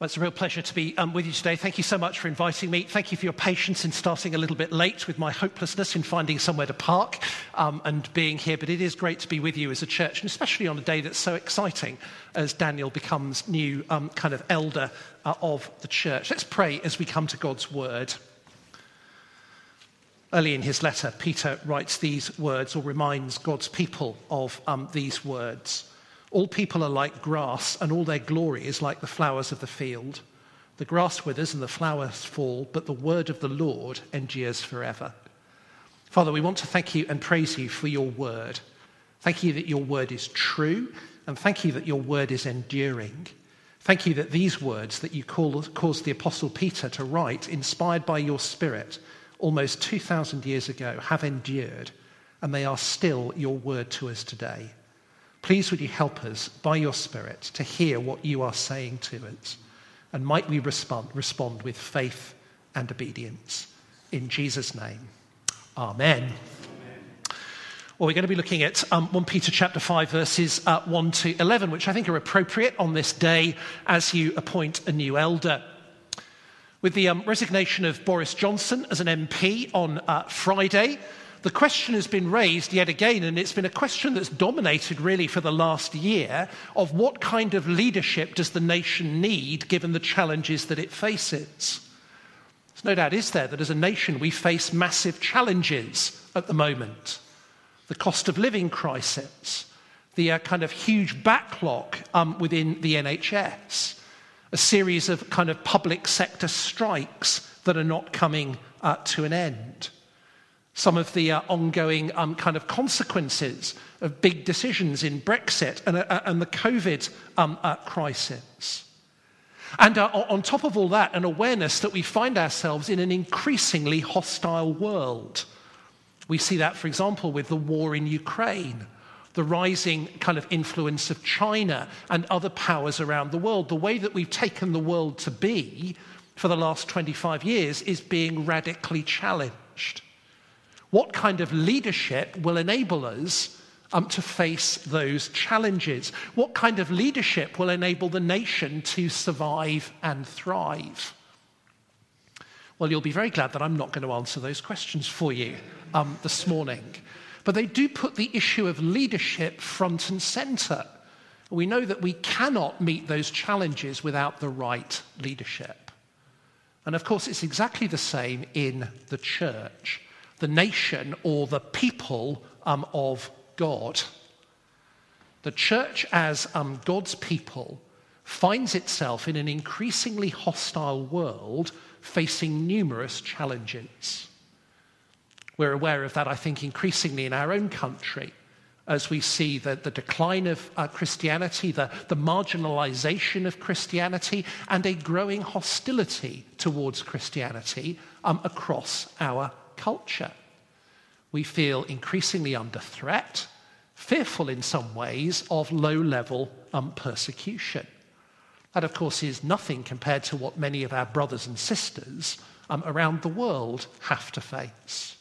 Well, it's a real pleasure to be um, with you today. Thank you so much for inviting me. Thank you for your patience in starting a little bit late with my hopelessness in finding somewhere to park um, and being here. But it is great to be with you as a church, and especially on a day that's so exciting as Daniel becomes new um, kind of elder uh, of the church. Let's pray as we come to God's word. Early in his letter, Peter writes these words or reminds God's people of um, these words. All people are like grass, and all their glory is like the flowers of the field. The grass withers and the flowers fall, but the word of the Lord endures forever. Father, we want to thank you and praise you for your word. Thank you that your word is true, and thank you that your word is enduring. Thank you that these words that you call, caused the Apostle Peter to write, inspired by your Spirit, almost 2,000 years ago, have endured, and they are still your word to us today. Please would you help us by your Spirit to hear what you are saying to us? And might we respond, respond with faith and obedience. In Jesus' name, amen. Well, we're going to be looking at um, 1 Peter chapter 5, verses uh, 1 to 11, which I think are appropriate on this day as you appoint a new elder. With the um, resignation of Boris Johnson as an MP on uh, Friday, the question has been raised yet again, and it's been a question that's dominated really for the last year of what kind of leadership does the nation need given the challenges that it faces? There's no doubt, is there, that as a nation we face massive challenges at the moment. The cost of living crisis, the uh, kind of huge backlog um, within the NHS, a series of kind of public sector strikes that are not coming uh, to an end some of the uh, ongoing um, kind of consequences of big decisions in Brexit and, uh, and the COVID um, uh, crisis. And uh, on top of all that, an awareness that we find ourselves in an increasingly hostile world. We see that, for example, with the war in Ukraine, the rising kind of influence of China and other powers around the world. The way that we've taken the world to be for the last 25 years is being radically challenged. What kind of leadership will enable us um, to face those challenges? What kind of leadership will enable the nation to survive and thrive? Well, you'll be very glad that I'm not going to answer those questions for you um, this morning. But they do put the issue of leadership front and center. We know that we cannot meet those challenges without the right leadership. And of course, it's exactly the same in the church the nation or the people um, of God. The church, as um, God's people, finds itself in an increasingly hostile world facing numerous challenges. We're aware of that, I think, increasingly in our own country as we see the, the decline of uh, Christianity, the, the marginalization of Christianity, and a growing hostility towards Christianity um, across our culture. We feel increasingly under threat, fearful in some ways of low level um, persecution. That, of course, is nothing compared to what many of our brothers and sisters um, around the world have to face.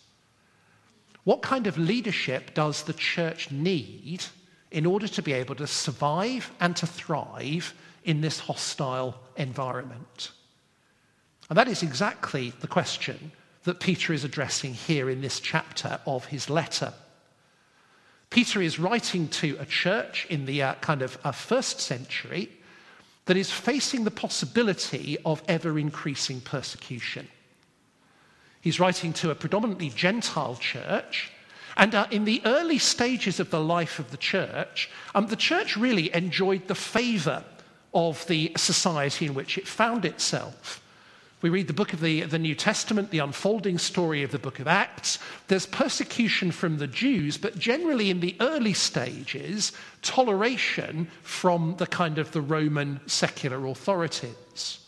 What kind of leadership does the church need in order to be able to survive and to thrive in this hostile environment? And that is exactly the question that Peter is addressing here in this chapter of his letter. Peter is writing to a church in the uh, kind of uh, first century that is facing the possibility of ever increasing persecution. He's writing to a predominantly Gentile church. And uh, in the early stages of the life of the church, um, the church really enjoyed the favor of the society in which it found itself. We read the book of the, the New Testament, the unfolding story of the book of Acts. There's persecution from the Jews, but generally in the early stages, toleration from the kind of the Roman secular authorities.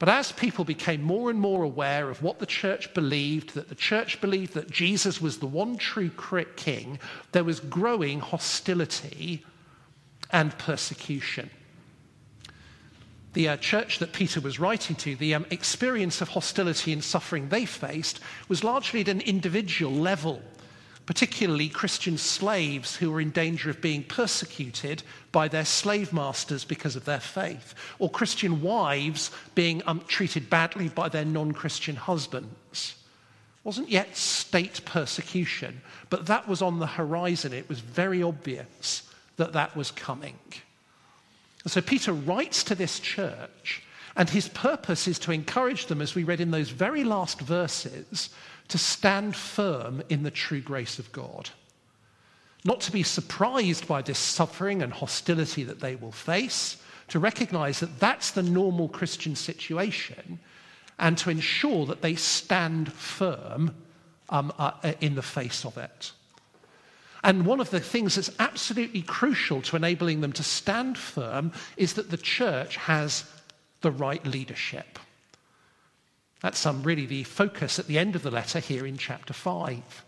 But as people became more and more aware of what the church believed, that the church believed that Jesus was the one true king, there was growing hostility and persecution the uh, church that Peter was writing to, the um, experience of hostility and suffering they faced was largely at an individual level. particularly Christian slaves who were in danger of being persecuted by their slave masters because of their faith, or Christian wives being um, treated badly by their non Christian husbands. It wasn't yet state persecution, but that was on the horizon. It was very obvious that that was coming. And so Peter writes to this church, and his purpose is to encourage them, as we read in those very last verses, to stand firm in the true grace of God. Not to be surprised by this suffering and hostility that they will face, to recognize that that's the normal Christian situation, and to ensure that they stand firm um, uh, in the face of it. And one of the things that's absolutely crucial to enabling them to stand firm is that the church has the right leadership. That's um, really the focus at the end of the letter here in chapter 5.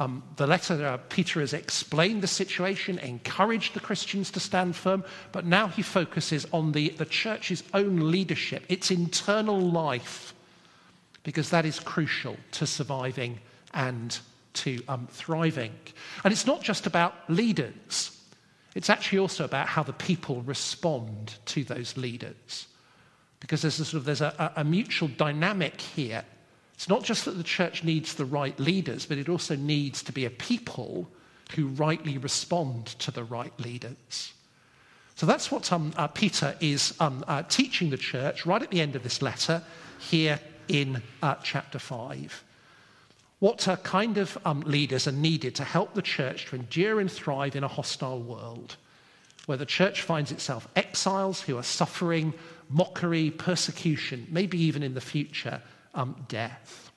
Um, the letter, uh, Peter has explained the situation, encouraged the Christians to stand firm, but now he focuses on the, the church's own leadership, its internal life, because that is crucial to surviving and to um, thriving. And it's not just about leaders, it's actually also about how the people respond to those leaders because there's a, sort of, there's a, a mutual dynamic here. It's not just that the church needs the right leaders, but it also needs to be a people who rightly respond to the right leaders. So that's what um, uh, Peter is um, uh, teaching the church right at the end of this letter here in uh, chapter 5. What kind of um, leaders are needed to help the church to endure and thrive in a hostile world where the church finds itself exiles who are suffering mockery, persecution, maybe even in the future, um, death.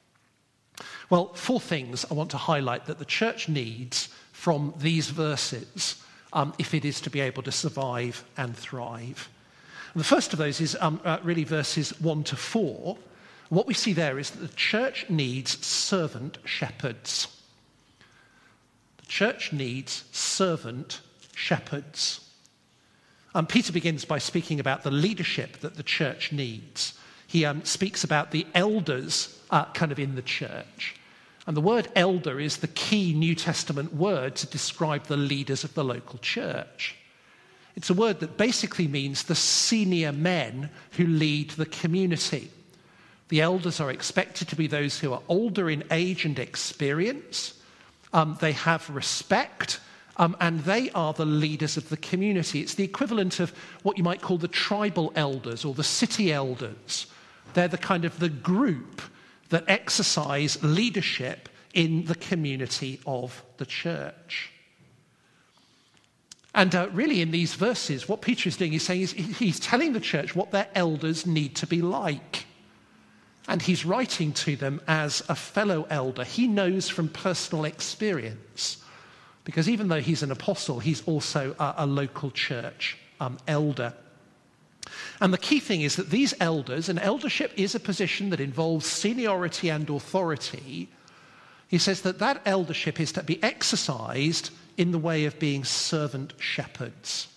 Well, four things I want to highlight that the church needs from these verses um, if it is to be able to survive and thrive. And the first of those is um, uh, really verses 1 to 4. What we see there is that the church needs servant shepherds. The church needs servant shepherds. Um, Peter begins by speaking about the leadership that the church needs. He um, speaks about the elders uh, kind of in the church. And the word elder is the key New Testament word to describe the leaders of the local church. It's a word that basically means the senior men who lead the community. The elders are expected to be those who are older in age and experience. Um, they have respect um, and they are the leaders of the community. It's the equivalent of what you might call the tribal elders or the city elders. They're the kind of the group that exercise leadership in the community of the church. And uh, really, in these verses, what Peter is doing is saying is he's telling the church what their elders need to be like. And he's writing to them as a fellow elder. He knows from personal experience because even though he's an apostle, he's also a, a local church um, elder. And the key thing is that these elders, and eldership is a position that involves seniority and authority, he says that that eldership is to be exercised in the way of being servant shepherds.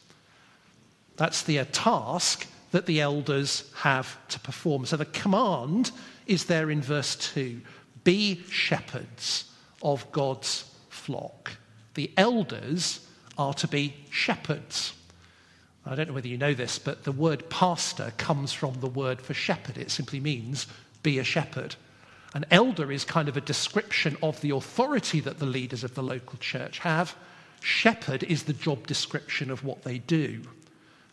That's the uh, task that the elders have to perform. So the command is there in verse 2 be shepherds of God's flock the elders are to be shepherds. I don't know whether you know this, but the word pastor comes from the word for shepherd. It simply means be a shepherd. An elder is kind of a description of the authority that the leaders of the local church have. Shepherd is the job description of what they do.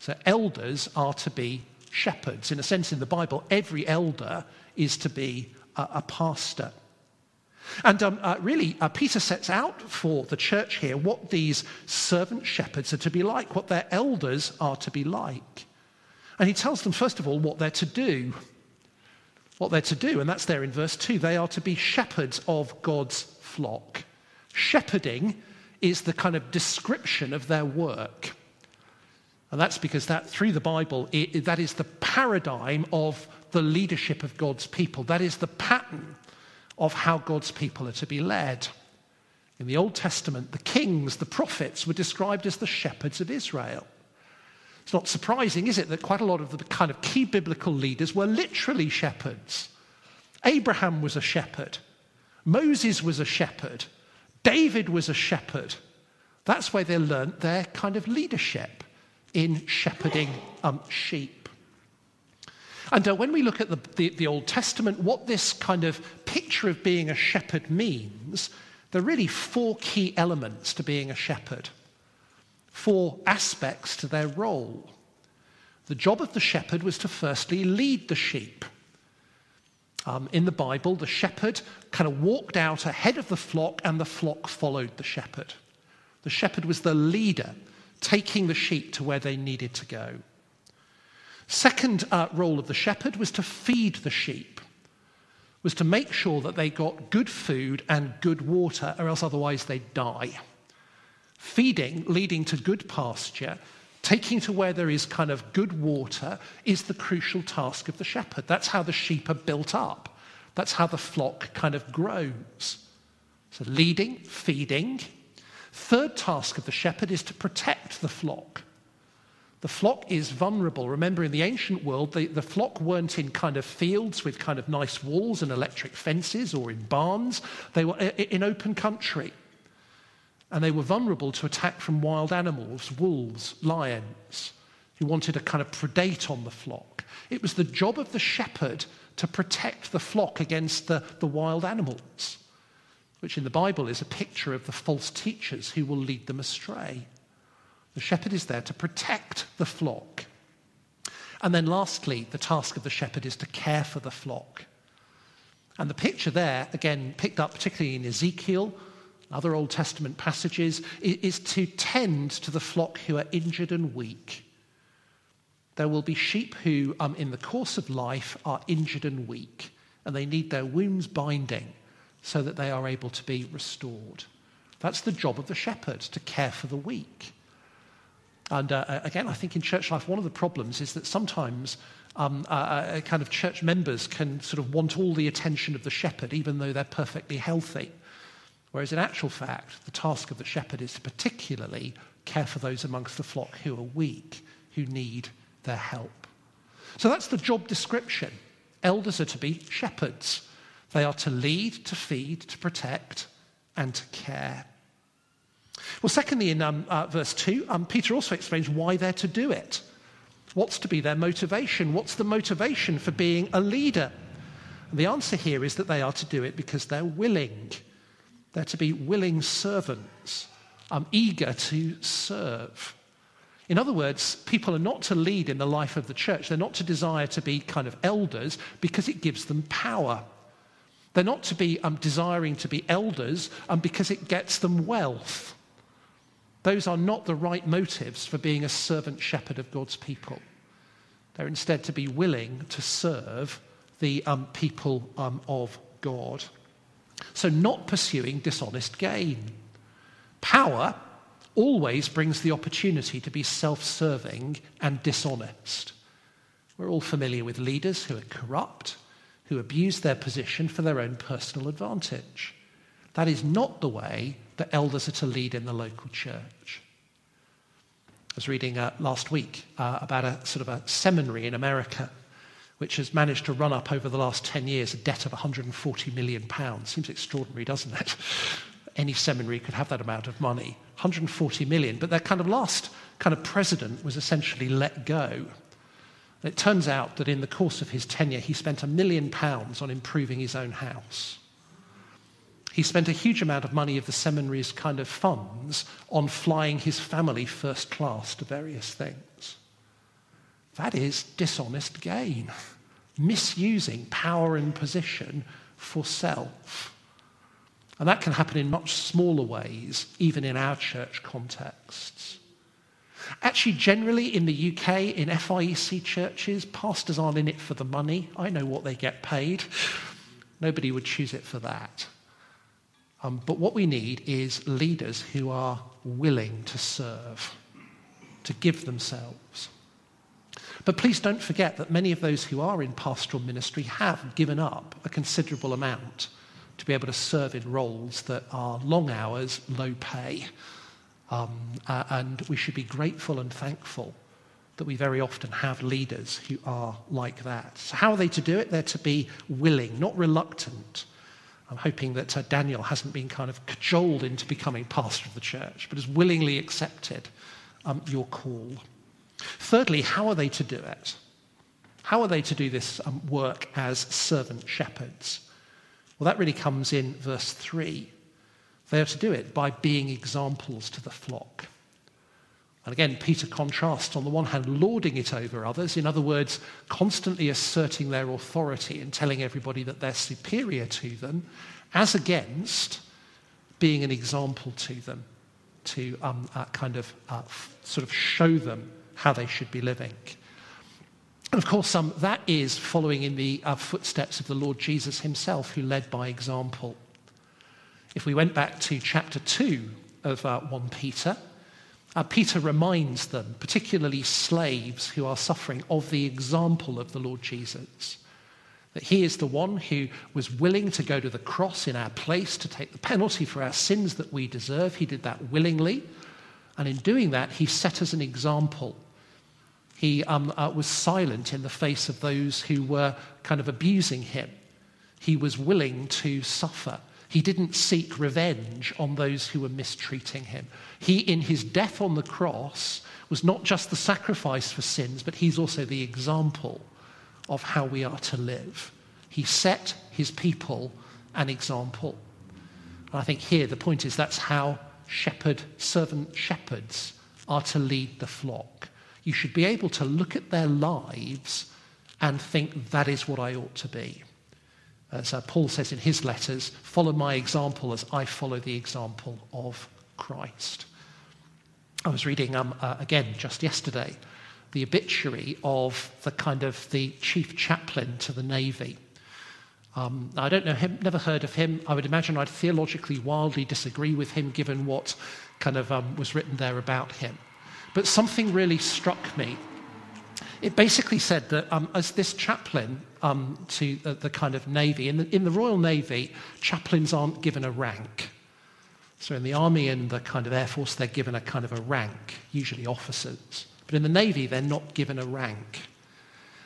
So elders are to be shepherds. In a sense, in the Bible, every elder is to be a, a pastor. And um, uh, really, uh, Peter sets out for the church here what these servant shepherds are to be like, what their elders are to be like. And he tells them, first of all, what they're to do. What they're to do, and that's there in verse 2. They are to be shepherds of God's flock. Shepherding is the kind of description of their work. And that's because that through the Bible, it, that is the paradigm of the leadership of God's people. That is the pattern of how God's people are to be led. In the Old Testament, the kings, the prophets, were described as the shepherds of Israel. It's not surprising, is it, that quite a lot of the kind of key biblical leaders were literally shepherds. Abraham was a shepherd, Moses was a shepherd, David was a shepherd. That's where they learnt their kind of leadership in shepherding um, sheep. And uh, when we look at the, the, the Old Testament, what this kind of picture of being a shepherd means, there are really four key elements to being a shepherd, four aspects to their role. The job of the shepherd was to firstly lead the sheep. Um, in the Bible, the shepherd kind of walked out ahead of the flock, and the flock followed the shepherd. The shepherd was the leader, taking the sheep to where they needed to go. Second uh, role of the shepherd was to feed the sheep, was to make sure that they got good food and good water, or else otherwise they'd die. Feeding, leading to good pasture, taking to where there is kind of good water, is the crucial task of the shepherd. That's how the sheep are built up. That's how the flock kind of grows. So, leading, feeding. Third task of the shepherd is to protect the flock. The flock is vulnerable. Remember, in the ancient world, the, the flock weren't in kind of fields with kind of nice walls and electric fences or in barns. They were in open country. And they were vulnerable to attack from wild animals, wolves, lions, who wanted to kind of predate on the flock. It was the job of the shepherd to protect the flock against the, the wild animals, which in the Bible is a picture of the false teachers who will lead them astray. The shepherd is there to protect the flock. And then, lastly, the task of the shepherd is to care for the flock. And the picture there, again, picked up particularly in Ezekiel, other Old Testament passages, is to tend to the flock who are injured and weak. There will be sheep who, um, in the course of life, are injured and weak, and they need their wounds binding so that they are able to be restored. That's the job of the shepherd, to care for the weak. And uh, again, I think in church life, one of the problems is that sometimes um, uh, kind of church members can sort of want all the attention of the shepherd, even though they're perfectly healthy. Whereas in actual fact, the task of the shepherd is to particularly care for those amongst the flock who are weak, who need their help. So that's the job description. Elders are to be shepherds. They are to lead, to feed, to protect, and to care. Well, secondly, in um, uh, verse 2, um, Peter also explains why they're to do it. What's to be their motivation? What's the motivation for being a leader? And the answer here is that they are to do it because they're willing. They're to be willing servants, um, eager to serve. In other words, people are not to lead in the life of the church. They're not to desire to be kind of elders because it gives them power. They're not to be um, desiring to be elders um, because it gets them wealth. Those are not the right motives for being a servant shepherd of God's people. They're instead to be willing to serve the um, people um, of God. So, not pursuing dishonest gain. Power always brings the opportunity to be self serving and dishonest. We're all familiar with leaders who are corrupt, who abuse their position for their own personal advantage. That is not the way that elders are to lead in the local church. I was reading uh, last week uh, about a sort of a seminary in America which has managed to run up over the last 10 years a debt of 140 million pounds. Seems extraordinary, doesn't it? Any seminary could have that amount of money. 140 million. But their kind of last kind of president was essentially let go. It turns out that in the course of his tenure, he spent a million pounds on improving his own house. He spent a huge amount of money of the seminary's kind of funds on flying his family first class to various things. That is dishonest gain, misusing power and position for self. And that can happen in much smaller ways, even in our church contexts. Actually, generally in the UK, in FIEC churches, pastors aren't in it for the money. I know what they get paid. Nobody would choose it for that. Um, but what we need is leaders who are willing to serve, to give themselves. But please don't forget that many of those who are in pastoral ministry have given up a considerable amount to be able to serve in roles that are long hours, low pay. Um, uh, and we should be grateful and thankful that we very often have leaders who are like that. So, how are they to do it? They're to be willing, not reluctant, I'm hoping that uh, Daniel hasn't been kind of cajoled into becoming pastor of the church, but has willingly accepted um, your call. Thirdly, how are they to do it? How are they to do this um, work as servant shepherds? Well, that really comes in verse 3. They are to do it by being examples to the flock. And again, Peter contrasts, on the one hand, lording it over others, in other words, constantly asserting their authority and telling everybody that they're superior to them, as against being an example to them, to um, uh, kind of uh, f- sort of show them how they should be living. And of course, um, that is following in the uh, footsteps of the Lord Jesus himself, who led by example. If we went back to chapter 2 of uh, 1 Peter, uh, Peter reminds them, particularly slaves who are suffering, of the example of the Lord Jesus. That he is the one who was willing to go to the cross in our place to take the penalty for our sins that we deserve. He did that willingly. And in doing that, he set us an example. He um, uh, was silent in the face of those who were kind of abusing him. He was willing to suffer. He didn't seek revenge on those who were mistreating him. He, in his death on the cross, was not just the sacrifice for sins, but he's also the example of how we are to live. He set his people an example. And I think here the point is that's how shepherd, servant shepherds are to lead the flock. You should be able to look at their lives and think that is what I ought to be uh, Paul says in his letters, follow my example as I follow the example of Christ. I was reading um, uh, again just yesterday the obituary of the kind of the chief chaplain to the Navy. Um, I don't know him, never heard of him. I would imagine I'd theologically wildly disagree with him given what kind of um, was written there about him. But something really struck me it basically said that um, as this chaplain um, to the, the, kind of Navy, in the, in the Royal Navy, chaplains aren't given a rank. So in the Army and the kind of Air Force, they're given a kind of a rank, usually officers. But in the Navy, they're not given a rank.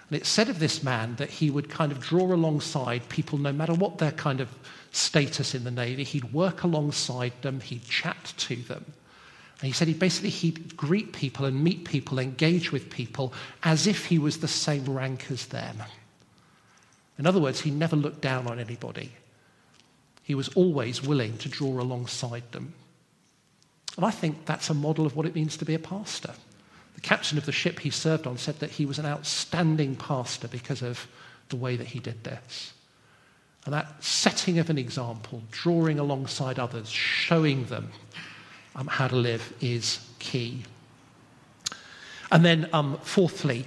And it said of this man that he would kind of draw alongside people, no matter what their kind of status in the Navy, he'd work alongside them, he'd chat to them. And he said he basically he'd greet people and meet people, engage with people as if he was the same rank as them. In other words, he never looked down on anybody. He was always willing to draw alongside them. And I think that's a model of what it means to be a pastor. The captain of the ship he served on said that he was an outstanding pastor because of the way that he did this. And that setting of an example, drawing alongside others, showing them um, how to live is key. And then, um, fourthly,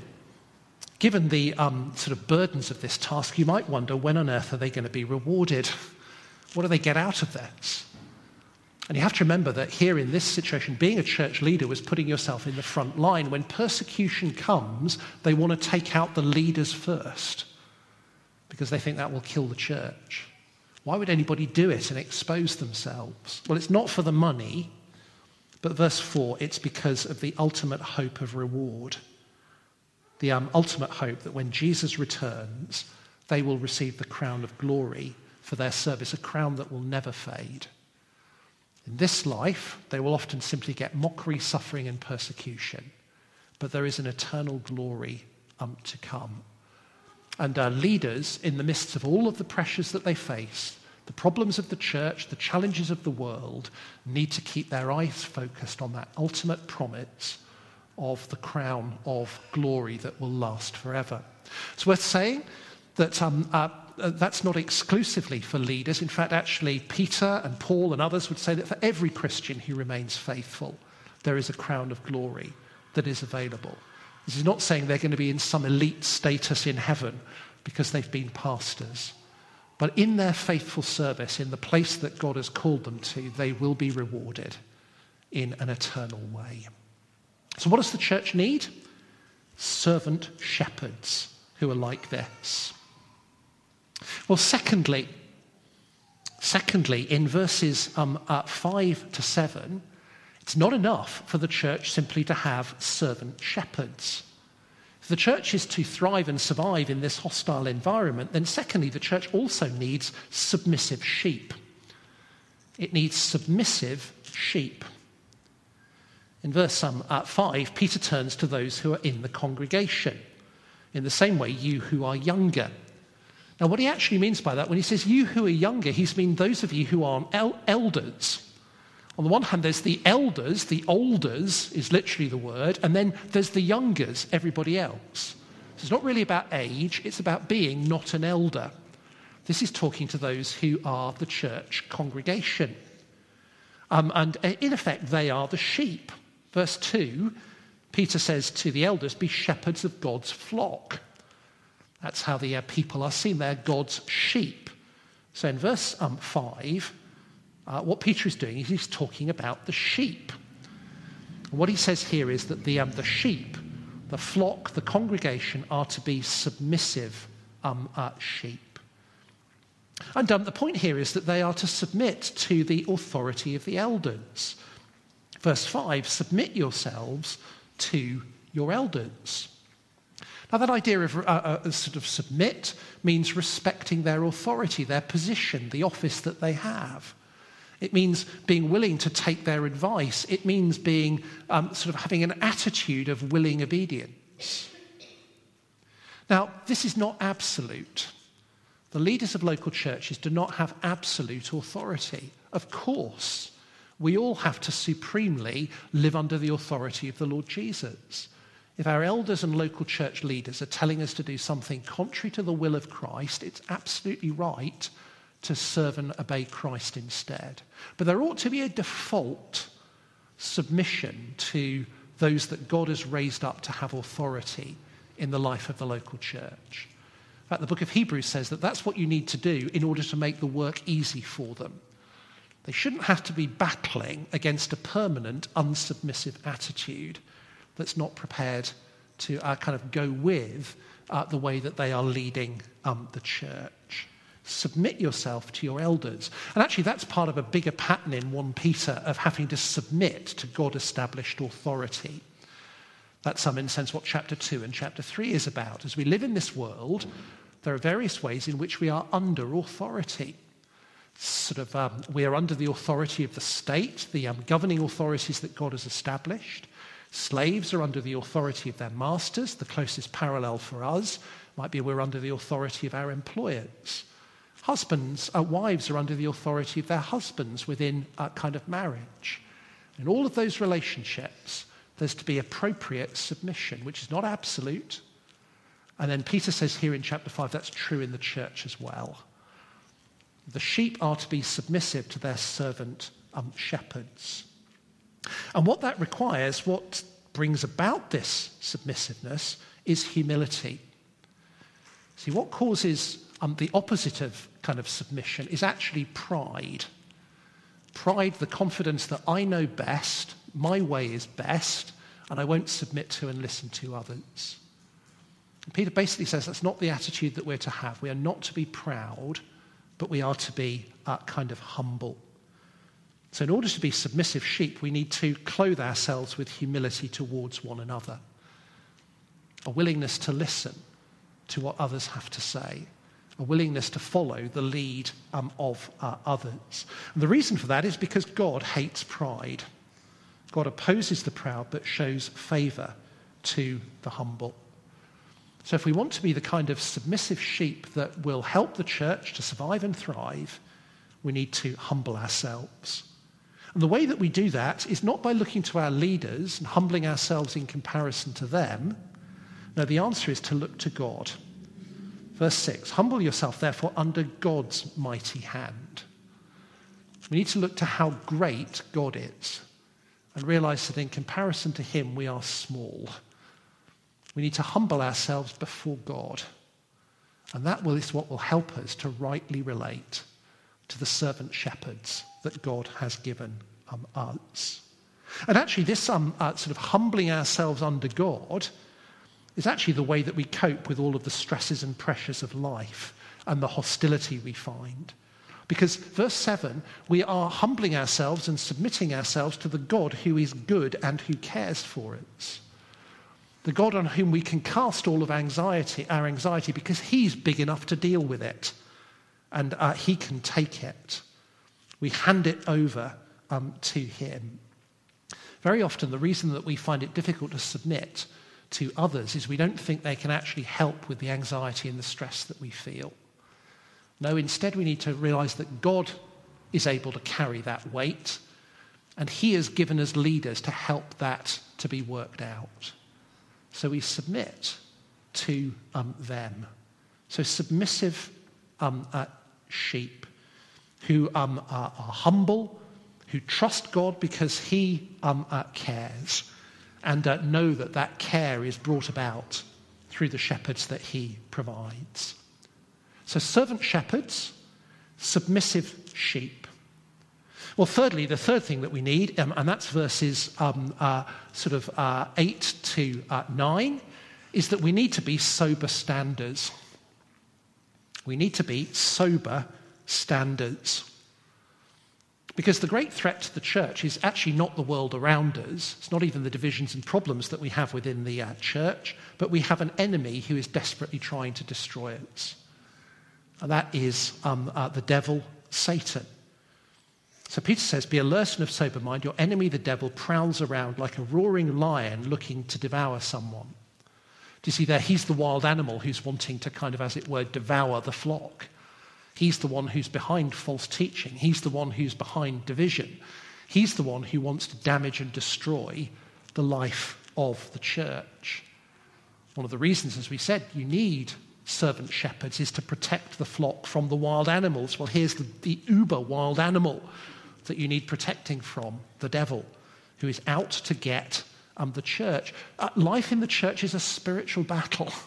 given the um, sort of burdens of this task, you might wonder when on earth are they going to be rewarded? What do they get out of this? And you have to remember that here in this situation, being a church leader was putting yourself in the front line. When persecution comes, they want to take out the leaders first because they think that will kill the church. Why would anybody do it and expose themselves? Well, it's not for the money, but verse 4, it's because of the ultimate hope of reward. The um, ultimate hope that when Jesus returns, they will receive the crown of glory for their service, a crown that will never fade. In this life, they will often simply get mockery, suffering, and persecution. But there is an eternal glory um, to come. And our leaders, in the midst of all of the pressures that they face, the problems of the church, the challenges of the world, need to keep their eyes focused on that ultimate promise of the crown of glory that will last forever. It's worth saying that um, uh, uh, that's not exclusively for leaders. In fact, actually, Peter and Paul and others would say that for every Christian who remains faithful, there is a crown of glory that is available. This is not saying they're going to be in some elite status in heaven because they've been pastors. But in their faithful service, in the place that God has called them to, they will be rewarded in an eternal way. So, what does the church need? Servant shepherds who are like this. Well, secondly, secondly, in verses um, uh, 5 to 7, it's not enough for the church simply to have servant shepherds. If the church is to thrive and survive in this hostile environment, then secondly, the church also needs submissive sheep. It needs submissive sheep. In verse um, uh, 5, Peter turns to those who are in the congregation. In the same way, you who are younger. Now, what he actually means by that, when he says you who are younger, he's mean those of you who are el- elders. On the one hand, there's the elders, the olders is literally the word, and then there's the youngers, everybody else. So it's not really about age, it's about being not an elder. This is talking to those who are the church congregation. Um, and uh, in effect, they are the sheep. Verse 2, Peter says to the elders, Be shepherds of God's flock. That's how the uh, people are seen. They're God's sheep. So in verse um, 5, uh, what Peter is doing is he's talking about the sheep. What he says here is that the, um, the sheep, the flock, the congregation are to be submissive um, uh, sheep. And um, the point here is that they are to submit to the authority of the elders. Verse 5 submit yourselves to your elders. Now, that idea of uh, uh, sort of submit means respecting their authority, their position, the office that they have. It means being willing to take their advice. It means being um, sort of having an attitude of willing obedience. Now, this is not absolute. The leaders of local churches do not have absolute authority. Of course, we all have to supremely live under the authority of the Lord Jesus. If our elders and local church leaders are telling us to do something contrary to the will of Christ, it's absolutely right to serve and obey Christ instead. But there ought to be a default submission to those that God has raised up to have authority in the life of the local church. In fact, the book of Hebrews says that that's what you need to do in order to make the work easy for them. They shouldn't have to be battling against a permanent, unsubmissive attitude that's not prepared to uh, kind of go with uh, the way that they are leading um, the church. Submit yourself to your elders. And actually, that's part of a bigger pattern in 1 Peter of having to submit to God established authority. That's some in sense what chapter 2 and chapter 3 is about. As we live in this world, there are various ways in which we are under authority. Sort of, um, we are under the authority of the state, the um, governing authorities that God has established. Slaves are under the authority of their masters. The closest parallel for us might be we're under the authority of our employers. Husbands, uh, wives are under the authority of their husbands within a kind of marriage. In all of those relationships, there's to be appropriate submission, which is not absolute. And then Peter says here in chapter 5 that's true in the church as well. The sheep are to be submissive to their servant um, shepherds. And what that requires, what brings about this submissiveness, is humility. See, what causes um, the opposite of kind of submission is actually pride. Pride, the confidence that I know best, my way is best, and I won't submit to and listen to others. And Peter basically says that's not the attitude that we're to have. We are not to be proud, but we are to be uh, kind of humble. So, in order to be submissive sheep, we need to clothe ourselves with humility towards one another, a willingness to listen to what others have to say, a willingness to follow the lead um, of uh, others. And the reason for that is because God hates pride. God opposes the proud but shows favor to the humble. So, if we want to be the kind of submissive sheep that will help the church to survive and thrive, we need to humble ourselves. And the way that we do that is not by looking to our leaders and humbling ourselves in comparison to them. No, the answer is to look to God. Verse 6 Humble yourself, therefore, under God's mighty hand. We need to look to how great God is and realize that in comparison to Him, we are small. We need to humble ourselves before God. And that is what will help us to rightly relate to the servant shepherds that God has given um, us. And actually, this um, uh, sort of humbling ourselves under God is actually the way that we cope with all of the stresses and pressures of life and the hostility we find. Because, verse 7, we are humbling ourselves and submitting ourselves to the God who is good and who cares for us. the God on whom we can cast all of anxiety, our anxiety, because He's big enough to deal with it and uh, He can take it. We hand it over um, to Him. Very often, the reason that we find it difficult to submit to others is we don't think they can actually help with the anxiety and the stress that we feel. No, instead, we need to realize that God is able to carry that weight, and He has given us leaders to help that to be worked out. So we submit to um, them. So submissive um, uh, sheep who um, are, are, humble, who trust God because He um, uh, cares, and uh, know that that care is brought about through the shepherds that He provides. So, servant shepherds, submissive sheep. Well, thirdly, the third thing that we need, um, and that's verses um, uh, sort of uh, 8 to uh, 9, is that we need to be sober standards. We need to be sober standards. Because the great threat to the church is actually not the world around us. It's not even the divisions and problems that we have within the uh, church, but we have an enemy who is desperately trying to destroy us. And that is um, uh, the devil, Satan. So Peter says, Be alert and of sober mind. Your enemy, the devil, prowls around like a roaring lion looking to devour someone. Do you see there? He's the wild animal who's wanting to kind of, as it were, devour the flock. He's the one who's behind false teaching. He's the one who's behind division. He's the one who wants to damage and destroy the life of the church. One of the reasons, as we said, you need servant shepherds is to protect the flock from the wild animals. Well, here's the, the uber wild animal that you need protecting from the devil, who is out to get um, the church. Uh, life in the church is a spiritual battle.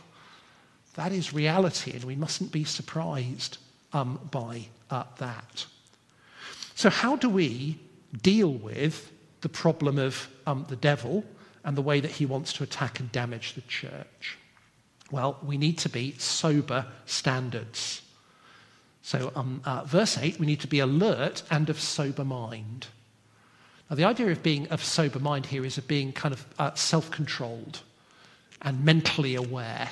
That is reality, and we mustn't be surprised um, by uh, that. So, how do we deal with the problem of um, the devil and the way that he wants to attack and damage the church? Well, we need to be sober standards. So, um, uh, verse 8, we need to be alert and of sober mind. Now, the idea of being of sober mind here is of being kind of uh, self controlled and mentally aware.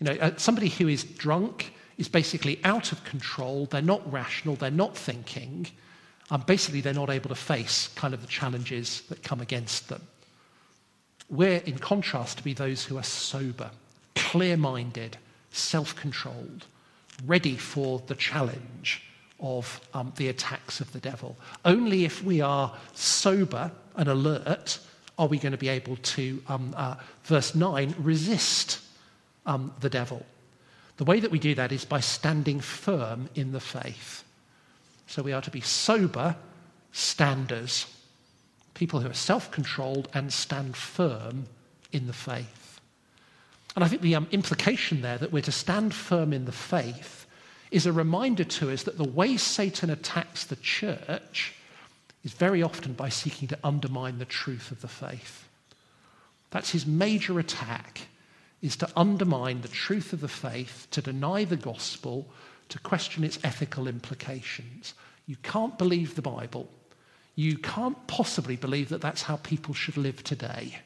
You know, uh, somebody who is drunk is basically out of control, they're not rational, they're not thinking, and basically they're not able to face kind of the challenges that come against them. We're, in contrast, to be those who are sober, clear minded, self controlled, ready for the challenge of um, the attacks of the devil. Only if we are sober and alert are we going to be able to, um, uh, verse 9, resist um, the devil. The way that we do that is by standing firm in the faith. So we are to be sober standers, people who are self controlled and stand firm in the faith. And I think the um, implication there that we're to stand firm in the faith is a reminder to us that the way Satan attacks the church is very often by seeking to undermine the truth of the faith. That's his major attack is to undermine the truth of the faith, to deny the gospel, to question its ethical implications. You can't believe the Bible. You can't possibly believe that that's how people should live today.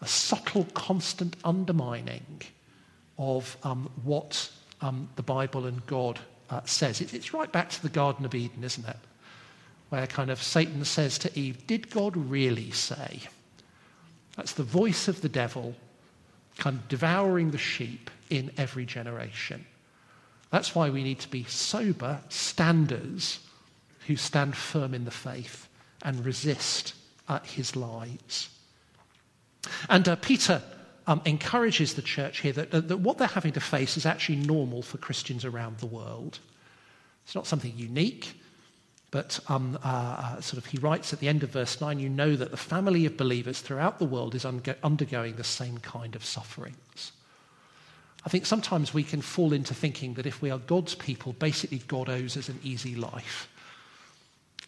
A subtle, constant undermining of um, what um, the Bible and God uh, says. It, it's right back to the Garden of Eden, isn't it? Where kind of Satan says to Eve, Did God really say? That's the voice of the devil kind of devouring the sheep in every generation. That's why we need to be sober standers who stand firm in the faith and resist uh, his lies. And uh, Peter um, encourages the church here that, that what they're having to face is actually normal for Christians around the world. It's not something unique. But um, uh, uh, sort of he writes at the end of verse 9, you know that the family of believers throughout the world is un- undergoing the same kind of sufferings. I think sometimes we can fall into thinking that if we are God's people, basically God owes us an easy life.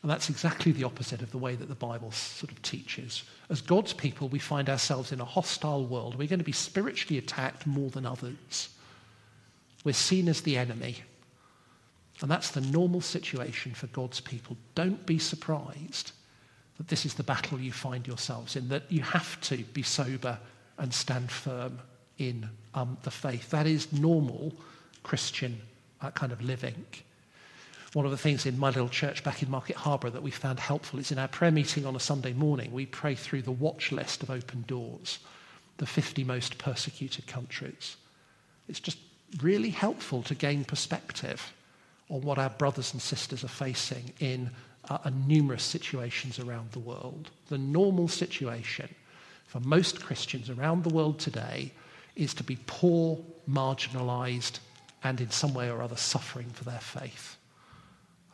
And that's exactly the opposite of the way that the Bible sort of teaches. As God's people, we find ourselves in a hostile world. We're going to be spiritually attacked more than others. We're seen as the enemy. And that's the normal situation for God's people. Don't be surprised that this is the battle you find yourselves in, that you have to be sober and stand firm in um, the faith. That is normal Christian uh, kind of living. One of the things in my little church back in Market Harborough that we found helpful is in our prayer meeting on a Sunday morning, we pray through the watch list of open doors, the 50 most persecuted countries. It's just really helpful to gain perspective on what our brothers and sisters are facing in uh, numerous situations around the world. The normal situation for most Christians around the world today is to be poor, marginalized, and in some way or other suffering for their faith.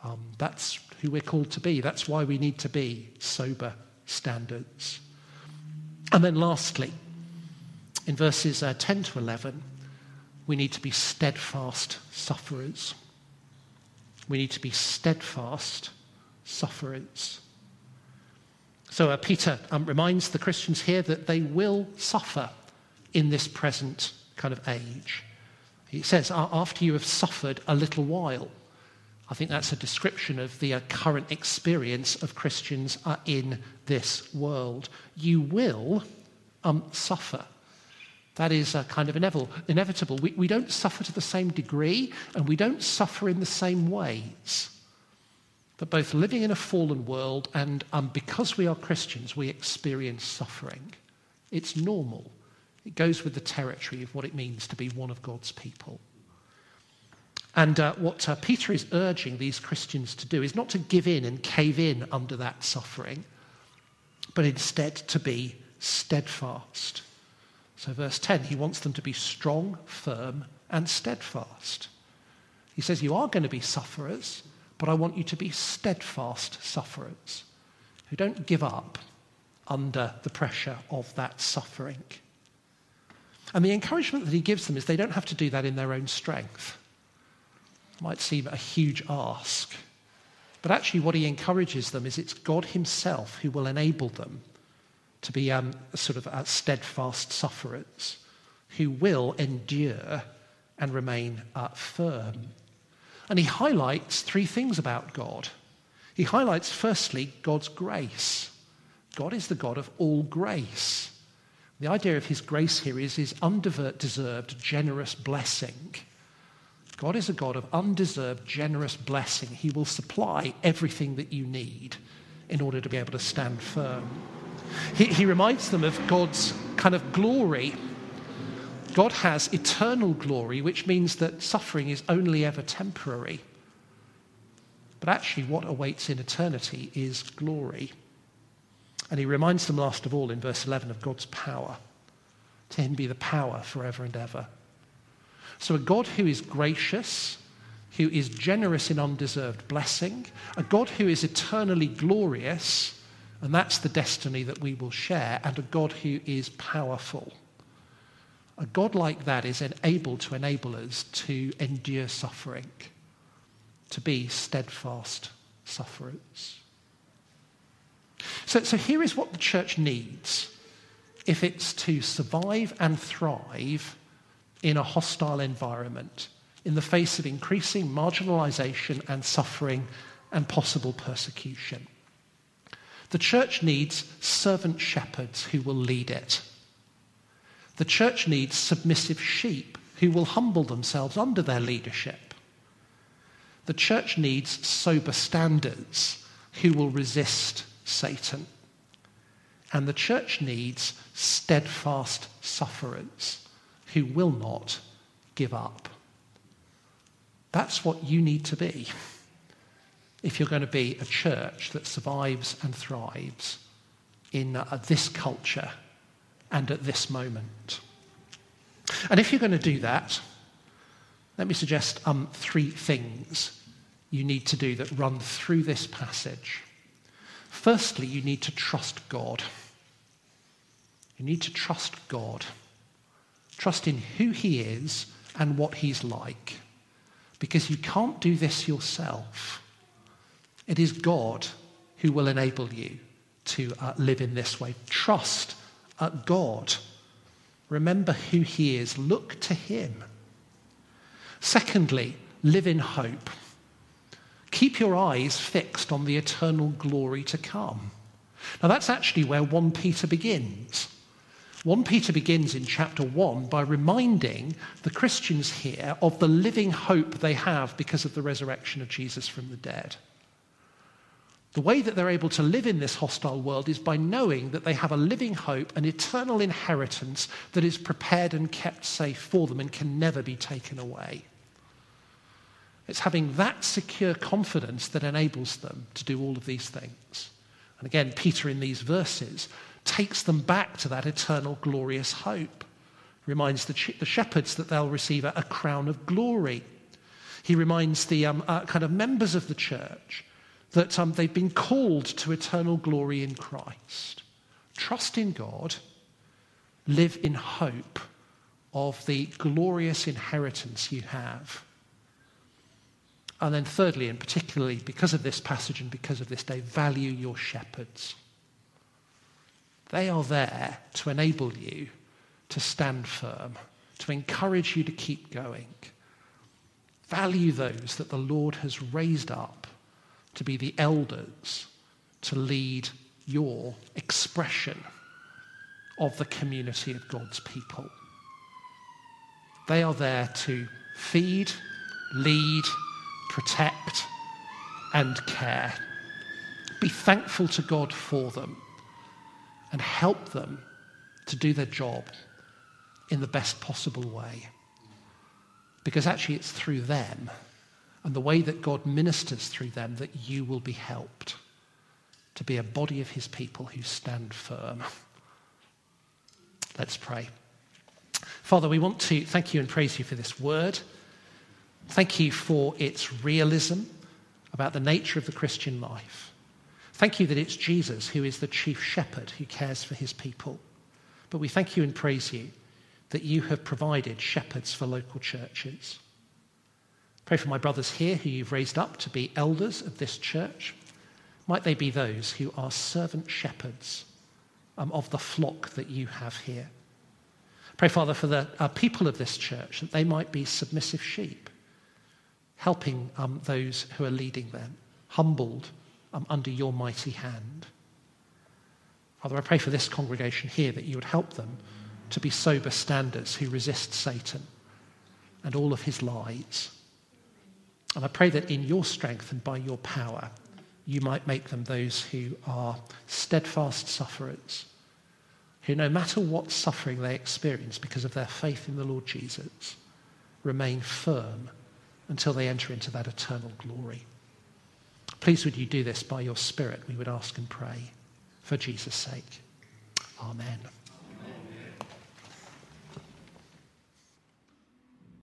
Um, that's who we're called to be. That's why we need to be sober standards. And then, lastly, in verses uh, 10 to 11, we need to be steadfast sufferers. We need to be steadfast sufferers. So uh, Peter um, reminds the Christians here that they will suffer in this present kind of age. He says, after you have suffered a little while. I think that's a description of the uh, current experience of Christians uh, in this world. You will um, suffer. That is kind of inevitable. We, we don't suffer to the same degree and we don't suffer in the same ways. But both living in a fallen world and um, because we are Christians, we experience suffering. It's normal. It goes with the territory of what it means to be one of God's people. And uh, what uh, Peter is urging these Christians to do is not to give in and cave in under that suffering, but instead to be steadfast. So, verse 10, he wants them to be strong, firm, and steadfast. He says, You are going to be sufferers, but I want you to be steadfast sufferers who don't give up under the pressure of that suffering. And the encouragement that he gives them is they don't have to do that in their own strength. It might seem a huge ask. But actually, what he encourages them is it's God himself who will enable them to be um, sort of uh, steadfast sufferers who will endure and remain uh, firm. And he highlights three things about God. He highlights, firstly, God's grace. God is the God of all grace. The idea of his grace here is his undeserved, generous blessing. God is a God of undeserved, generous blessing. He will supply everything that you need in order to be able to stand firm. He, he reminds them of God's kind of glory. God has eternal glory, which means that suffering is only ever temporary. But actually, what awaits in eternity is glory. And he reminds them, last of all, in verse 11, of God's power. To him be the power forever and ever. So, a God who is gracious, who is generous in undeserved blessing, a God who is eternally glorious, and that's the destiny that we will share, and a God who is powerful. A God like that is able to enable us to endure suffering, to be steadfast sufferers. So, so here is what the church needs if it's to survive and thrive in a hostile environment in the face of increasing marginalization and suffering and possible persecution. The church needs servant shepherds who will lead it. The church needs submissive sheep who will humble themselves under their leadership. The church needs sober standards who will resist Satan. And the church needs steadfast sufferers who will not give up. That's what you need to be if you're going to be a church that survives and thrives in uh, this culture and at this moment. And if you're going to do that, let me suggest um, three things you need to do that run through this passage. Firstly, you need to trust God. You need to trust God. Trust in who He is and what He's like. Because you can't do this yourself. It is God who will enable you to uh, live in this way. Trust God. Remember who He is. Look to Him. Secondly, live in hope. Keep your eyes fixed on the eternal glory to come. Now, that's actually where 1 Peter begins. 1 Peter begins in chapter 1 by reminding the Christians here of the living hope they have because of the resurrection of Jesus from the dead. The way that they're able to live in this hostile world is by knowing that they have a living hope, an eternal inheritance that is prepared and kept safe for them and can never be taken away. It's having that secure confidence that enables them to do all of these things. And again, Peter in these verses takes them back to that eternal glorious hope. Reminds the, the shepherds that they'll receive a, a, crown of glory. He reminds the um, uh, kind of members of the church that um, they've been called to eternal glory in Christ. Trust in God, live in hope of the glorious inheritance you have. And then, thirdly, and particularly because of this passage and because of this day, value your shepherds. They are there to enable you to stand firm, to encourage you to keep going. Value those that the Lord has raised up to be the elders to lead your expression of the community of God's people. They are there to feed, lead, protect, and care. Be thankful to God for them and help them to do their job in the best possible way. Because actually, it's through them and the way that God ministers through them that you will be helped to be a body of his people who stand firm. Let's pray. Father, we want to thank you and praise you for this word. Thank you for its realism about the nature of the Christian life. Thank you that it's Jesus who is the chief shepherd who cares for his people. But we thank you and praise you that you have provided shepherds for local churches. Pray for my brothers here who you've raised up to be elders of this church. Might they be those who are servant shepherds um, of the flock that you have here. Pray, Father, for the uh, people of this church that they might be submissive sheep, helping um, those who are leading them, humbled um, under your mighty hand. Father, I pray for this congregation here that you would help them to be sober standers who resist Satan and all of his lies. And I pray that in your strength and by your power, you might make them those who are steadfast sufferers, who no matter what suffering they experience because of their faith in the Lord Jesus, remain firm until they enter into that eternal glory. Please would you do this by your Spirit, we would ask and pray, for Jesus' sake. Amen.